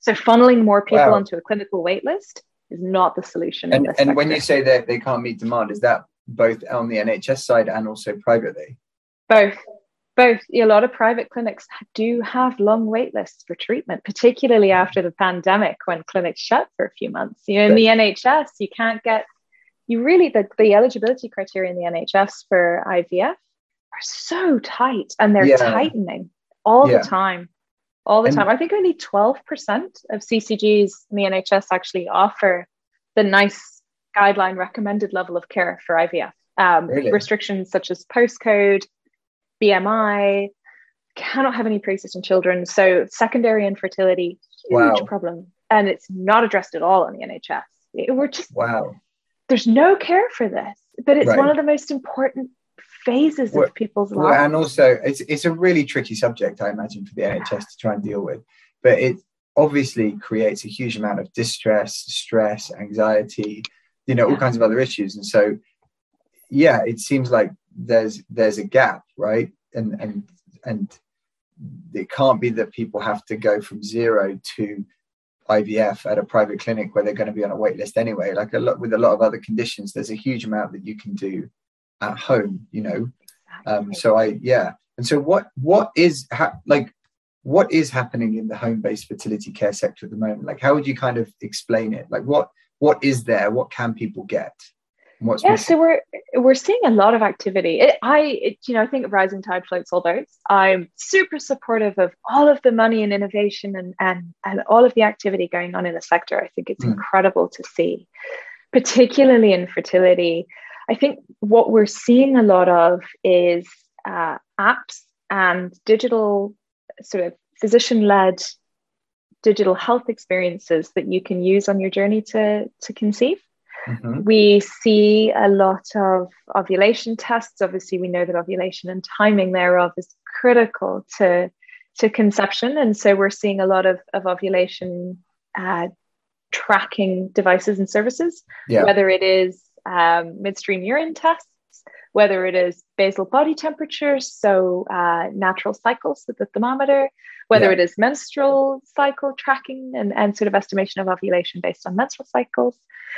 So funneling more people Wow. onto a clinical wait list is not the solution and and when you say that they can't meet demand is that both on the nhs side and also privately? Both both a lot of private clinics do have long wait lists for treatment particularly after the pandemic when clinics shut for a few months you know in the nhs you can't get you really the, the eligibility criteria in the NHS for IVF are so tight and they're yeah. tightening all yeah. the time. All the and, time. I think only 12% of CCGs in the NHS actually offer the NICE guideline recommended level of care for IVF. Um, really? Restrictions such as postcode, BMI, cannot have any pre-existing children. So secondary infertility, huge wow. problem. And it's not addressed at all in the NHS. It, we're just wow. There's no care for this, but it's right. one of the most important phases well, of people's lives. Well, and also, it's it's a really tricky subject, I imagine, for the NHS to try and deal with. But it obviously creates a huge amount of distress, stress, anxiety, you know, all kinds of other issues. And so, yeah, it seems like there's there's a gap, right? And and and it can't be that people have to go from zero to IVF at a private clinic where they're going to be on a wait list anyway. Like a lot with a lot of other conditions, there's a huge amount that you can do at home, you know. Um, so I yeah. And so what what is ha- like what is happening in the home-based fertility care sector at the moment? Like how would you kind of explain it? Like what what is there? What can people get? What's yeah, so we're we're seeing a lot of activity. It, I, it, you know, I think rising tide floats all boats. I'm super supportive of all of the money and innovation and and and all of the activity going on in the sector. I think it's mm. incredible to see, particularly in fertility. I think what we're seeing a lot of is uh, apps and digital sort of physician-led digital health experiences that you can use on your journey to to conceive Mm-hmm. We see a lot of ovulation tests. Obviously, we know that ovulation and timing thereof is critical to, to conception. And so we're seeing a lot of, of ovulation uh, tracking devices and services, yeah. whether it is um, midstream urine tests, whether it is basal body temperature, so uh, natural cycles with the thermometer, whether yeah. it is menstrual cycle tracking and, and sort of estimation of ovulation based on menstrual cycles.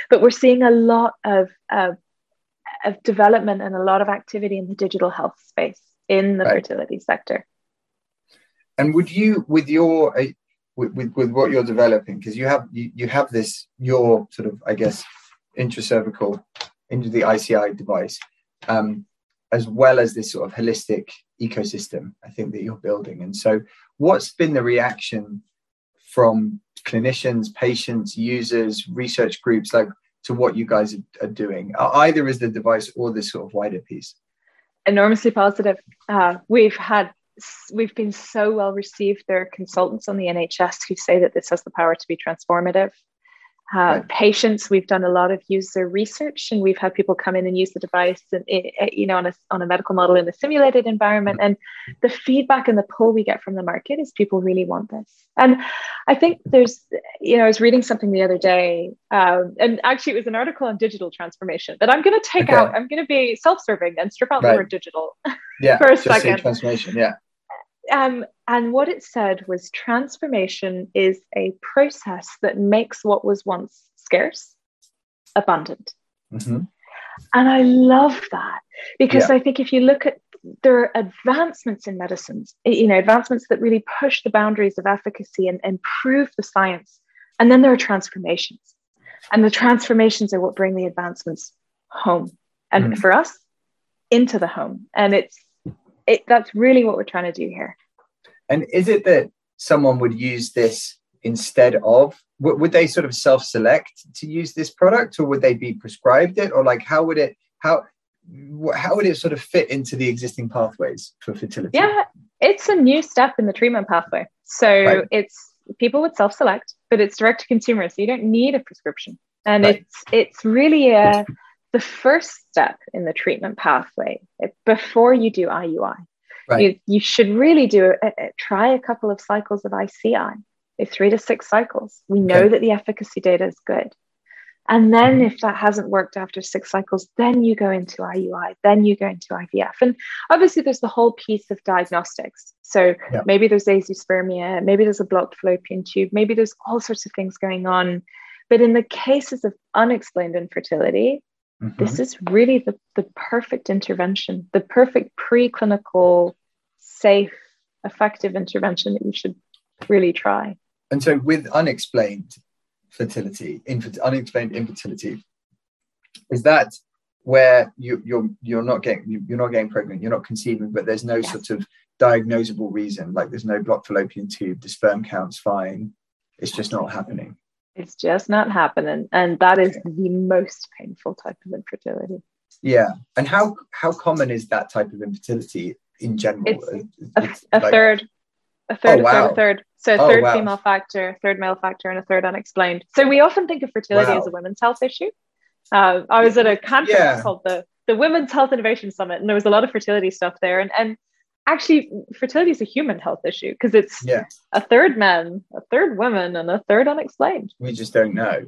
But we're seeing a lot of, of, of development and a lot of activity in the digital health space in the right. fertility sector. And would you, with your, uh, with, with, with, what you're developing, because you have you, you have this your sort of I guess intracervical into the ICI device, um, as well as this sort of holistic ecosystem I think that you're building. And so, what's been the reaction from clinicians, patients, users, research groups, like to what you guys are, doing, either as the device or this sort of wider piece? Enormously positive. Uh, we've had we've been so well received. There are consultants on the NHS who say that this has the power to be transformative. Uh, right. Patients, we've done a lot of user research, and we've had people come in and use the device, and you know, on a on a medical model in a simulated environment. And the feedback and the pull we get from the market is people really want this. And I think there's, you know, I was reading something the other day, um, and actually it was an article on digital transformation that I'm going to take okay. out. I'm going to be self-serving and strip out right. the word digital yeah, [laughs] for a second. transformation, yeah. Um, and what it said was transformation is a process that makes what was once scarce abundant. Mm-hmm. And I love that because yeah. I think if you look at there are advancements in medicines, you know, advancements that really push the boundaries of efficacy and improve the science. And then there are transformations. And the transformations are what bring the advancements home. And mm. for us, into the home. And it's it, that's really what we're trying to do here. And is it that someone would use this instead of? Would they sort of self-select to use this product, or would they be prescribed it, or like how would it how how would it sort of fit into the existing pathways for fertility? Yeah, it's a new step in the treatment pathway. So right. it's people would self-select, but it's direct to consumer, so you don't need a prescription, and right. it's it's really a the first step in the treatment pathway before you do IUI. Right. You, you should really do a, a, try a couple of cycles of ICI, three to six cycles. We know okay. that the efficacy data is good. And then mm-hmm. if that hasn't worked after six cycles, then you go into IUI, then you go into IVF. And obviously there's the whole piece of diagnostics. So yeah. maybe there's azoospermia, maybe there's a blocked fallopian tube, maybe there's all sorts of things going on. But in the cases of unexplained infertility, Mm-hmm. This is really the, the perfect intervention, the perfect preclinical, safe, effective intervention that you should really try. And so, with unexplained fertility, unexplained infertility, is that where you, you're you're not getting you're not getting pregnant, you're not conceiving, but there's no yeah. sort of diagnosable reason, like there's no blocked fallopian tube, the sperm count's fine, it's just not happening. It's just not happening, and that is the most painful type of infertility. Yeah, and how how common is that type of infertility in general? It's, it's a, a like, third, a third, oh, wow. a third, a third. So a oh, third wow. female factor, third male factor, and a third unexplained. So we often think of fertility wow. as a women's health issue. Uh, I was at a conference yeah. called the the Women's Health Innovation Summit, and there was a lot of fertility stuff there. And and actually, fertility is a human health issue because it's yeah. a third man a third woman and a third unexplained. We just don't know.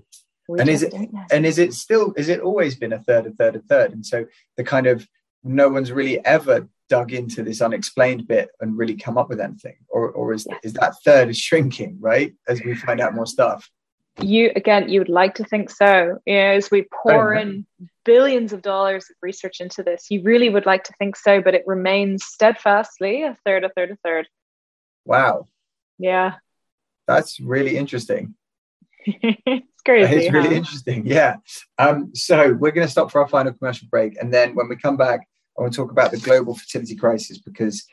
We and is it and is it still is it always been a third, a third, a third? And so the kind of no one's really ever dug into this unexplained bit and really come up with anything or, or is, yes. is that third is shrinking right as we find out more stuff you again you would like to think so. You know, as we pour in billions of dollars of research into this you really would like to think so but it remains steadfastly a third a third a third. Wow. Yeah. That's really interesting. [laughs] It's crazy it's really huh? interesting. Yeah. Um so we're going to stop for our final commercial break and then when we come back I want to talk about the global fertility crisis because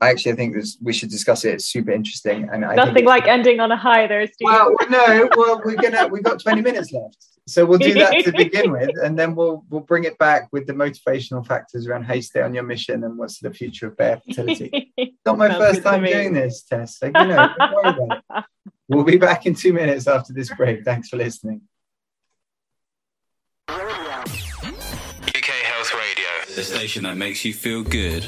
I actually think this, we should discuss it. It's super interesting, and I nothing like ending on a high there, Steve. Well, no, well we're gonna we've got twenty minutes left, so we'll do that to begin [laughs] with, and then we'll we'll bring it back with the motivational factors around how you stay on your mission and what's the future of Bea fertility. [laughs] Not my first time doing this, Tess. So you know, don't worry about it. [laughs] We'll be back in two minutes after this break. Thanks for listening. UK Health Radio, the station that makes you feel good.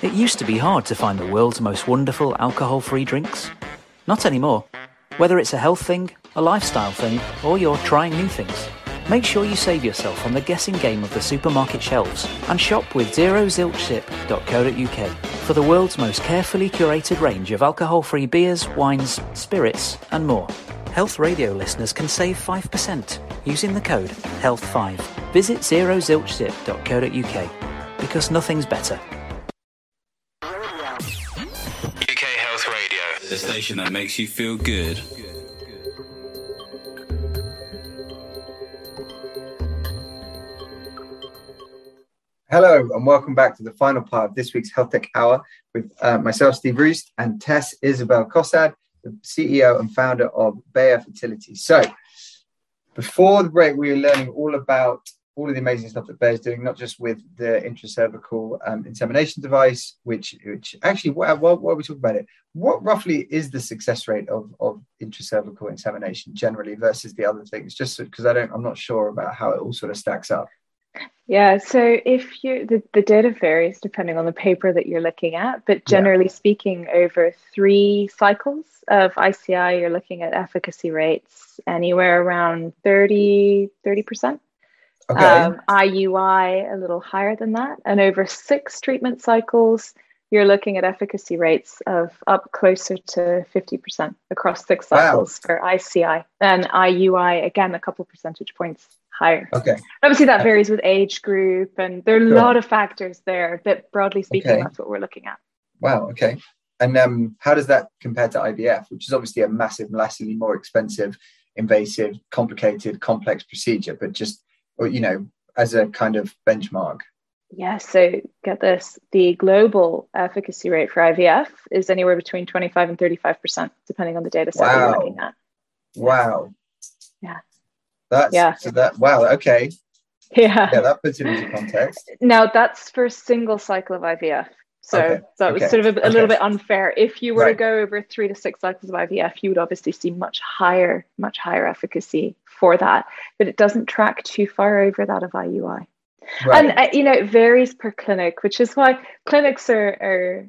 It used to be hard to find the world's most wonderful alcohol free drinks. Not anymore. Whether it's a health thing, a lifestyle thing, or you're trying new things, make sure you save yourself from the guessing game of the supermarket shelves and shop with zerozilchzip.co.uk for the world's most carefully curated range of alcohol free beers, wines, spirits, and more. Health Radio listeners can save 5% using the code HEALTH5. Visit zerozilchzip.co.uk because nothing's better. The station that makes you feel good. Hello, and welcome back to the final part of this week's Health Tech Hour with uh, myself, Steve Roost, and Tess Isabel Cosad, the CEO and founder of Bea Fertility. So, before the break, we were learning all about all of the amazing stuff that Bea's doing, not just with the intracervical um, insemination device, which, which actually, while, while we talk about it, what roughly is the success rate of, of intracervical insemination generally versus the other things? Just because I don't, I'm not sure about how it all sort of stacks up. Yeah, so if you the, the data varies depending on the paper that you're looking at, but generally yeah. speaking, over three cycles of ICI, you're looking at efficacy rates anywhere around 30 30%. Okay. Um, IUI a little higher than that, and over six treatment cycles, you're looking at efficacy rates of up closer to 50% across six cycles wow. for ICI, and IUI again a couple percentage points higher. Okay. Obviously, that varies with age group, and there are a sure. lot of factors there. But broadly speaking, okay. that's what we're looking at. Wow. Okay. And um, how does that compare to IVF, which is obviously a massive, massively more expensive, invasive, complicated, complex procedure, but just you know, as a kind of benchmark? Yeah, so get this the global efficacy rate for IVF is anywhere between 25 and 35%, depending on the data set wow. you're looking at. Wow. Yeah. That's yeah. So that wow. Okay. [laughs] Yeah. Yeah, that puts it into context. Now that's for a single cycle of IVF. So okay. that was okay. sort of a, a okay. little bit unfair. If you were right. to go over three to six cycles of IVF, you would obviously see much higher, much higher efficacy for that. But it doesn't track too far over that of IUI. Right. And uh, you know, it varies per clinic, which is why clinics are, are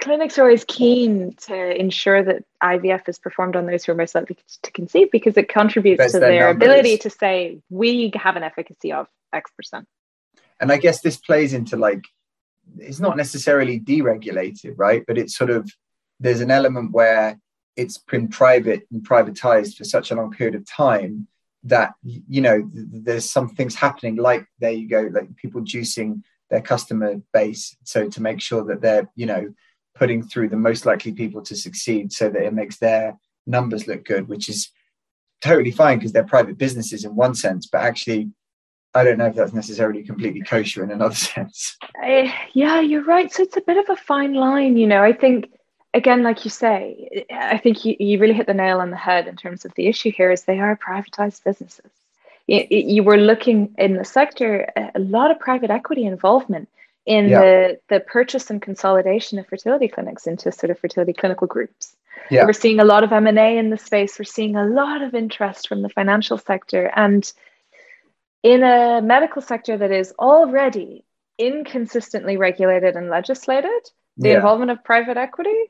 clinics are always keen to ensure that IVF is performed on those who are most likely to conceive because it contributes Best to their numbers. ability to say we have an efficacy of X percent. And I guess this plays into like it's not necessarily deregulated, right? But it's sort of there's an element where it's been private and privatized for such a long period of time that you know there's some things happening like there you go like people juicing their customer base so to make sure that they're you know putting through the most likely people to succeed so that it makes their numbers look good, which is totally fine because they're private businesses in one sense, but actually, I don't know if that's necessarily completely kosher in another [laughs] sense. Uh, yeah, you're right. So it's a bit of a fine line, you know. I think, again, like you say, I think you, you really hit the nail on the head in terms of the issue here is they are privatized businesses. You, you were looking in the sector, a lot of private equity involvement in yeah. the, the purchase and consolidation of fertility clinics into sort of fertility clinical groups. Yeah. We're seeing a lot of M&A in the space. We're seeing a lot of interest from the financial sector. And in a medical sector that is already inconsistently regulated and legislated, the yeah. involvement of private equity,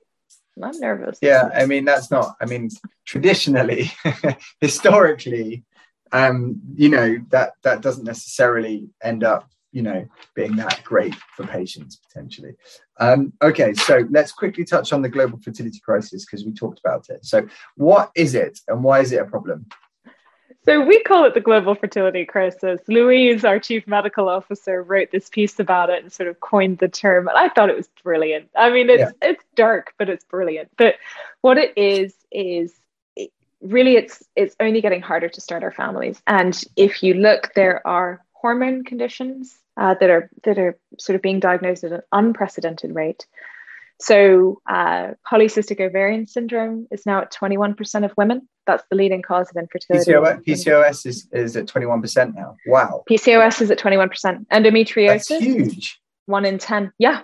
I'm nervous. Yeah, I mean, that's not, I mean, traditionally, [laughs] historically, um, you know, that that doesn't necessarily end up you know being that great for patients potentially um, okay so let's quickly touch on the global fertility crisis because we talked about it so what is it and why is it a problem so we call it the global fertility crisis louise our chief medical officer wrote this piece about it and sort of coined the term and i thought it was brilliant i mean it's yeah. it's dark but it's brilliant but what it is is really it's it's only getting harder to start our families and if you look there are hormone conditions uh, that are that are sort of being diagnosed at an unprecedented rate. So, uh, polycystic ovarian syndrome is now at 21% of women. That's the leading cause of infertility. PCOS, PCOS is, is at 21% now. Wow. PCOS is at 21%. Endometriosis, That's huge. One in 10. Yeah.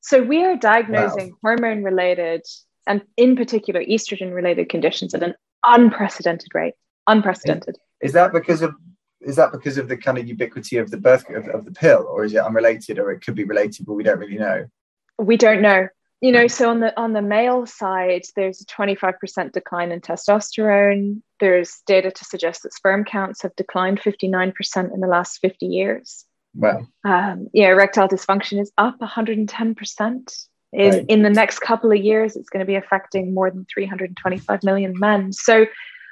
So, we are diagnosing wow. hormone related and, in particular, estrogen related conditions at an unprecedented rate. Unprecedented. Is that because of is that because of the kind of ubiquity of the birth of, of the pill or is it unrelated or it could be related but we don't really know we don't know you know so on the on the male side there's a 25% decline in testosterone. There's data to suggest that sperm counts have declined 59% in the last 50 years. Wow. Um, yeah erectile dysfunction is up 110% in, right. in the next couple of years it's going to be affecting more than 325 million men. So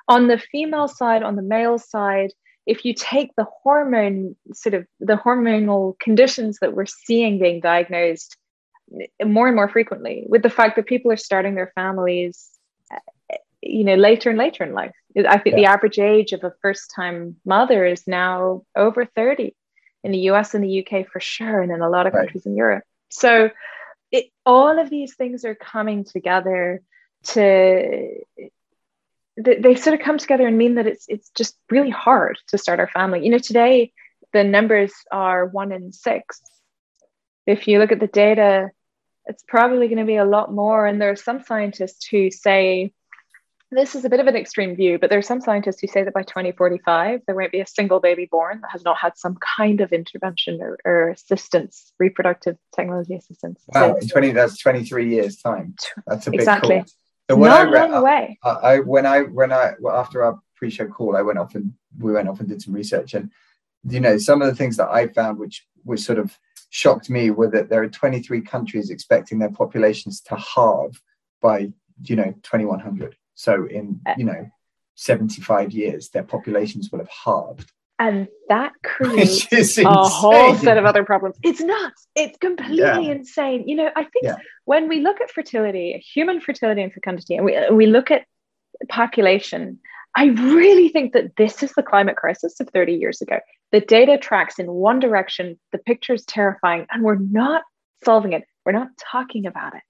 on the female side on the male side if you take the hormone sort of the hormonal conditions that we're seeing being diagnosed more and more frequently with the fact that people are starting their families you know later and later in life i think yeah. the average age of a first time mother is now over 30 in the us and the uk for sure and in a lot of countries in europe so it, all of these things are coming together to they sort of come together and mean that it's it's just really hard to start our family. You know, today the numbers are one in six. If you look at the data, it's probably going to be a lot more. And there are some scientists who say this is a bit of an extreme view, but there are some scientists who say that by 2045 there won't be a single baby born that has not had some kind of intervention or, or assistance, reproductive technology assistance. Wow, so, 20 that's 23 years time. That's a big exactly. Call. So when Not I read, away. I, I, when I when I after our pre-show call, I went off and we went off and did some research, and you know some of the things that I found, which was sort of shocked me, were that there are 23 countries expecting their populations to halve by you know 2100. So in uh, you know 75 years, their populations will have halved. And that [laughs] creates a whole set of other problems. It's nuts. It's completely yeah. insane. You know, I think yeah. when we look at fertility, human fertility and fecundity, and we, we look at population, I really think that this is the climate crisis of 30 years ago. The data tracks in one direction, the picture is terrifying, and we're not solving it. We're not talking about it.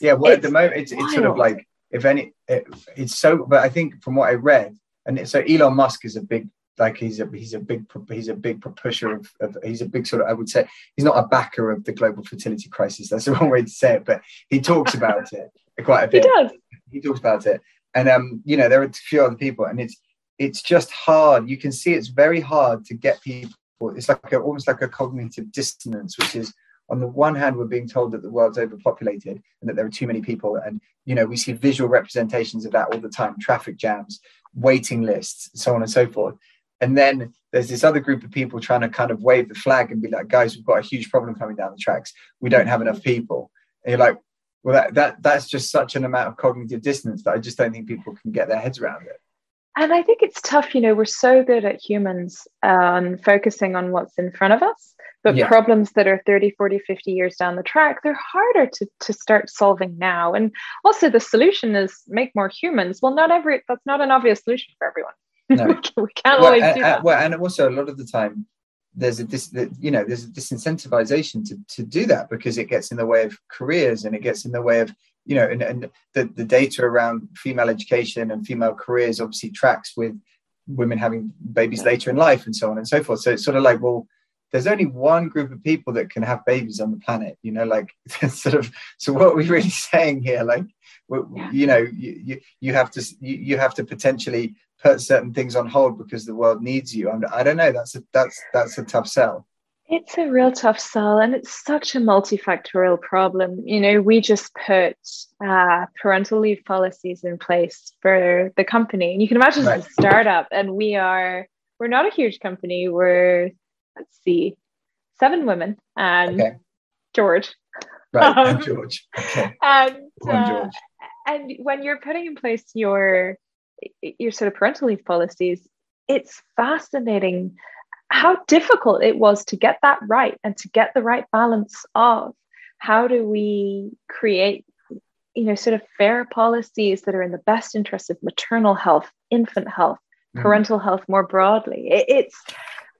Yeah, well, it's at the moment, it's, it's sort of like, if any, it, it's so, but I think from what I read, and so Elon Musk is a big like he's a he's a big he's a big pusher of, of, he's a big sort of I would say he's not a backer of the global fertility crisis. That's the [laughs] wrong way to say it, but he talks about it quite a bit. He does. He talks about it, and um, you know, there are a few other people, and it's it's just hard. You can see it's very hard to get people. It's like a, almost like a cognitive dissonance, which is on the one hand we're being told that the world's overpopulated and that there are too many people and you know we see visual representations of that all the time traffic jams waiting lists so on and so forth and then there's this other group of people trying to kind of wave the flag and be like, guys, we've got a huge problem coming down the tracks. We don't have enough people. And you're like, well, that, that that's just such an amount of cognitive dissonance that I just don't think people can get their heads around it. and I think it's tough. You know, we're so good at humans um, focusing on what's in front of us, but yeah. problems that are 30, 40, 50 years down the track, they're harder to, to start solving now. And also, the solution is make more humans. Well, not every, that's not an obvious solution for everyone. No. [laughs] we can't well, always and, do that. well, and also, a lot of the time, there's a dis, you know there's a disincentivization to, to do that because it gets in the way of careers and it gets in the way of you know, and, and the, the data around female education and female careers obviously tracks with women having babies later in life and so on and so forth. So it's sort of like, well, there's only one group of people that can have babies on the planet, you know, like [laughs] sort of, so what are we really [laughs] saying here? Like, you know, you, you, you have to, you, you have to potentially put certain things on hold because the world needs you. I'm, I don't know. That's a, that's, that's a tough sell. It's a real tough sell, and it's such a multifactorial problem. You know, we just put uh, parental leave policies in place for the company, and you can imagine right. it's a startup, and we are we're not a huge company. We're let's see, seven women and okay. George. Right, um, and George. Okay. And uh, George. And when you're putting in place your your sort of parental leave policies, it's fascinating how difficult it was to get that right and to get the right balance of how do we create you know sort of fair policies that are in the best interest of maternal health infant health mm-hmm. parental health more broadly. It, it's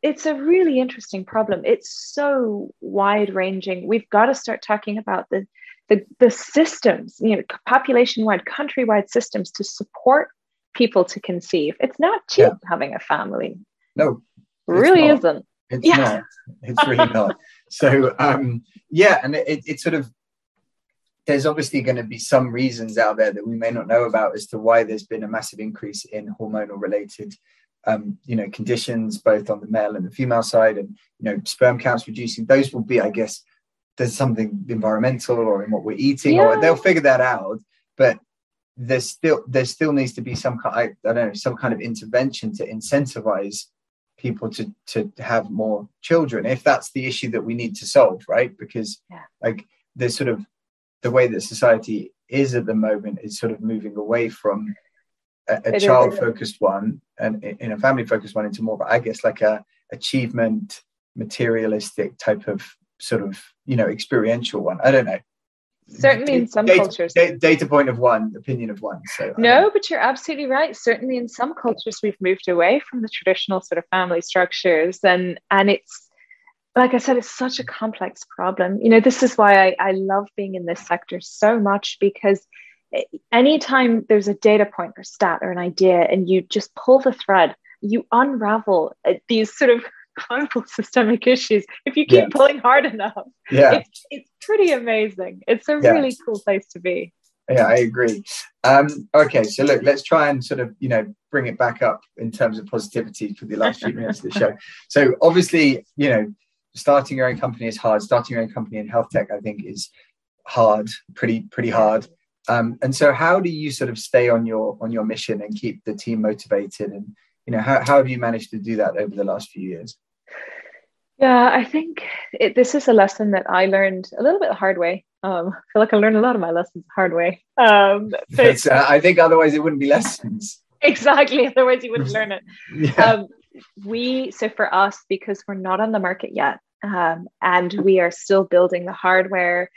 it's a really interesting problem. It's so wide ranging we've got to start talking about the the, the systems you know population wide countrywide systems to support people to conceive it's not cheap yeah. having a family no really not. isn't. It's yeah. not. It's really not. So um, yeah, and it, it sort of there's obviously going to be some reasons out there that we may not know about as to why there's been a massive increase in hormonal related um, you know conditions both on the male and the female side and you know sperm counts reducing those will be i guess there's something environmental or in what we're eating yeah. or they'll figure that out but there's still there still needs to be some kind I, I don't know some kind of intervention to incentivize people to to have more children if that's the issue that we need to solve right because yeah. like there's sort of the way that society is at the moment is sort of moving away from a, a child focused one and in a family focused one into more of i guess like a achievement materialistic type of sort of you know experiential one. I don't know. Certainly in some data, cultures. data point of one opinion of one so no but you're absolutely right. Certainly in some cultures we've moved away from the traditional sort of family structures and and it's like i said it's such a complex problem. You know this is why i, I love being in this sector so much because anytime there's a data point or stat or an idea and you just pull the thread you unravel uh, these sort of global [laughs] systemic issues if you keep pulling hard enough. Yeah. It's, it's pretty amazing. It's a really cool place to be. Yeah, I agree. Um, okay, so look, let's try and sort of, you know, bring it back up in terms of positivity for the last few [laughs] minutes of the show. So obviously, you know, starting your own company is hard. Starting your own company in health tech, I think, is hard, pretty, pretty hard. Um, and so how do you sort of stay on your on your mission and keep the team motivated and you know how, how have you managed to do that over the last few years yeah, I think it, this is a lesson that I learned a little bit the hard way. Um, I feel like I learned a lot of my lessons the hard way. Um, [laughs] but, uh, I think otherwise it wouldn't be lessons. [laughs] Exactly, otherwise you wouldn't learn it. [laughs] yeah. um, we so for us because we're not on the market yet, um, and we are still building the hardware.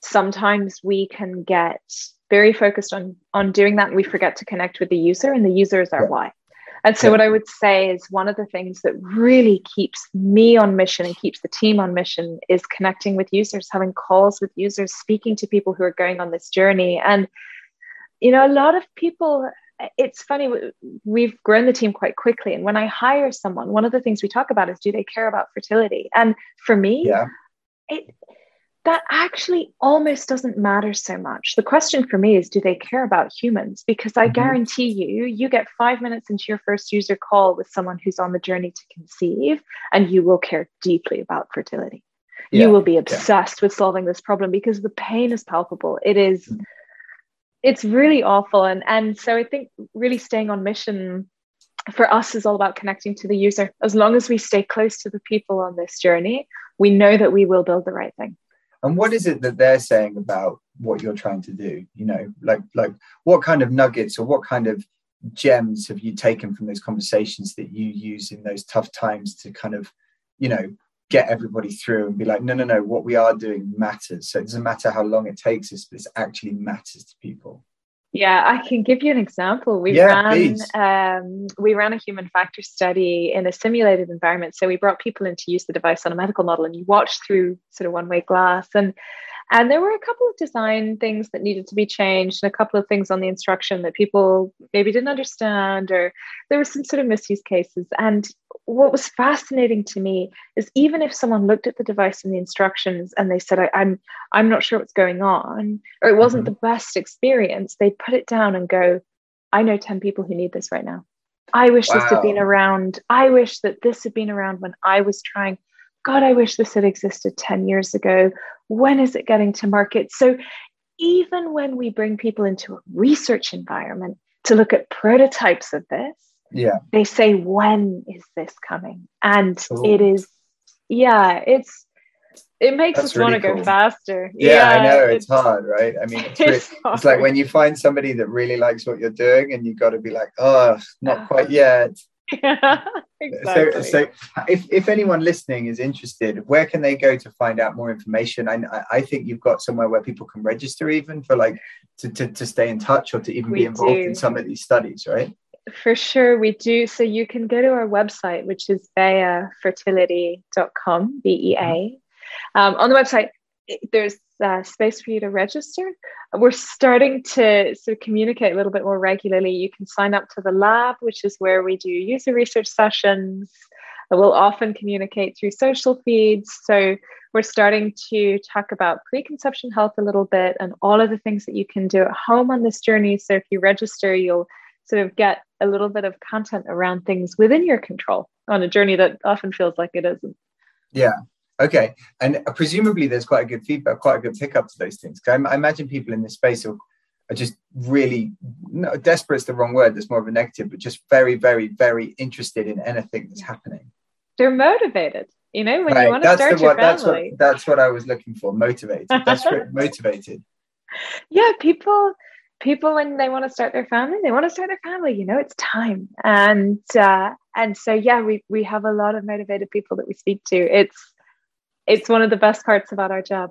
Sometimes we can get very focused on on doing that, and we forget to connect with the user, and the user is our yeah. why. And so, yeah. what I would say is one of the things that really keeps me on mission and keeps the team on mission is connecting with users, having calls with users, speaking to people who are going on this journey. And, you know, a lot of people, it's funny, we've grown the team quite quickly. And when I hire someone, one of the things we talk about is do they care about fertility? And for me, yeah. it, that actually almost doesn't matter so much. The question for me is do they care about humans? Because I mm-hmm. guarantee you, you get five minutes into your first user call with someone who's on the journey to conceive, and you will care deeply about fertility. Yeah. You will be obsessed yeah. with solving this problem because the pain is palpable. It is, mm-hmm. it's really awful. And, and so I think really staying on mission for us is all about connecting to the user. As long as we stay close to the people on this journey, we know that we will build the right thing and what is it that they're saying about what you're trying to do? You know like like what kind of nuggets or what kind of gems have you taken from those conversations that you use in those tough times to kind of you know get everybody through and be like no no no what we are doing matters. So it doesn't matter how long it takes us but it actually matters to people yeah, I can give you an example. We Yeah, ran um, we ran a human factor study in a simulated environment. So we brought people in to use the device on a medical model, and you watched through sort of one way glass. And and there were a couple of design things that needed to be changed, and a couple of things on the instruction that people maybe didn't understand, or there were some sort of misuse cases. And what was fascinating to me is even if someone looked at the device and the instructions and they said, I, I'm I'm not sure what's going on, or it wasn't Mhm. the best experience, they'd put it down and go, I know 10 people who need this right now. I wish this had been around. I wish that this had been around when I was trying. God, I wish this had existed 10 years ago. When is it getting to market? So, even when we bring people into a research environment to look at prototypes of this, yeah they say, When is this coming? And Cool. it is, yeah, it's, it makes That's us want to really go faster. yeah, i know it's, hard right i mean it's, [laughs] It's, it's like when you find somebody that really likes what you're doing and you've got to be like oh not quite yet yeah, exactly. [laughs] So, so if, if anyone listening is interested, where can they go to find out more information? I, I- think you've got somewhere where people can register even for like to, to, to stay in touch or to even be involved do. in some of these studies, right? For sure, we do. So you can go to our website, which is beafertility.com, B E A. Um, on the website, it- there's uh, space for you to register. We're starting to sort of communicate a little bit more regularly. You can sign up to the lab, which is where we do user research sessions. We'll often communicate through social feeds. So we're starting to talk about preconception health a little bit and all of the things that you can do at home on this journey. So if you register, you'll sort of get a little bit of content around things within your control on a journey that often feels like it isn't. Yeah. Okay. And presumably there's quite a good feedback, quite a good pickup to those things. I, I imagine people in this space are, are just really, no, desperate is the wrong word, that's more of a negative, but just very, very, very interested in anything that's happening. They're motivated, you know, when you Right, want to that's start your one. That's what family. that's what I was looking for. Motivated, desperate, [laughs] motivated. yeah, people people when they want to start their family, they want to start their family, you know, it's time. And uh and so yeah, we we have a lot of motivated people that we speak to. It's it's one of the best parts about our job.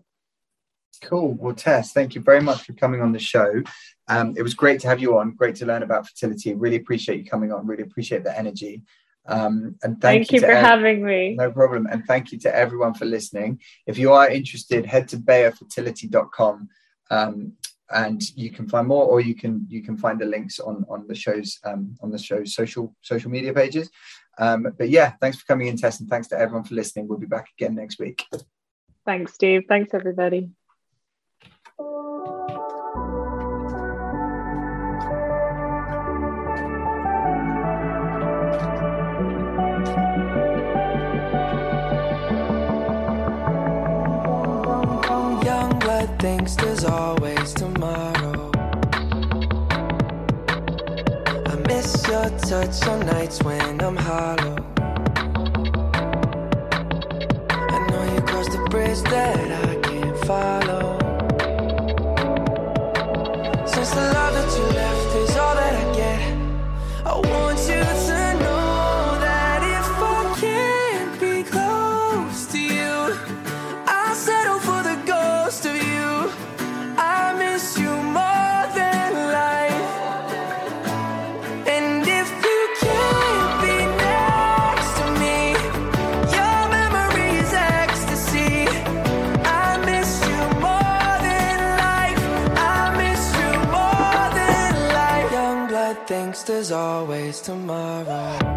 Cool. Well, Tess, thank you very much for coming on the show. Um, it was great to have you on. Great to learn about fertility. Really appreciate you coming on. Really appreciate the energy. Um, and thank, Thank, you to for ev- having me. No problem. And thank you to everyone for listening. If you are interested, head to beafertility.com um, and you can find more, or you can you can find the links on on the show's um, on the show's social social media pages. Um, but yeah, thanks for coming in, Tess, and thanks to everyone for listening. We'll be back again next week. Thanks, Steve. Thanks everybody. Your touch on nights when I'm hollow. I know you crossed the bridge that I always tomorrow.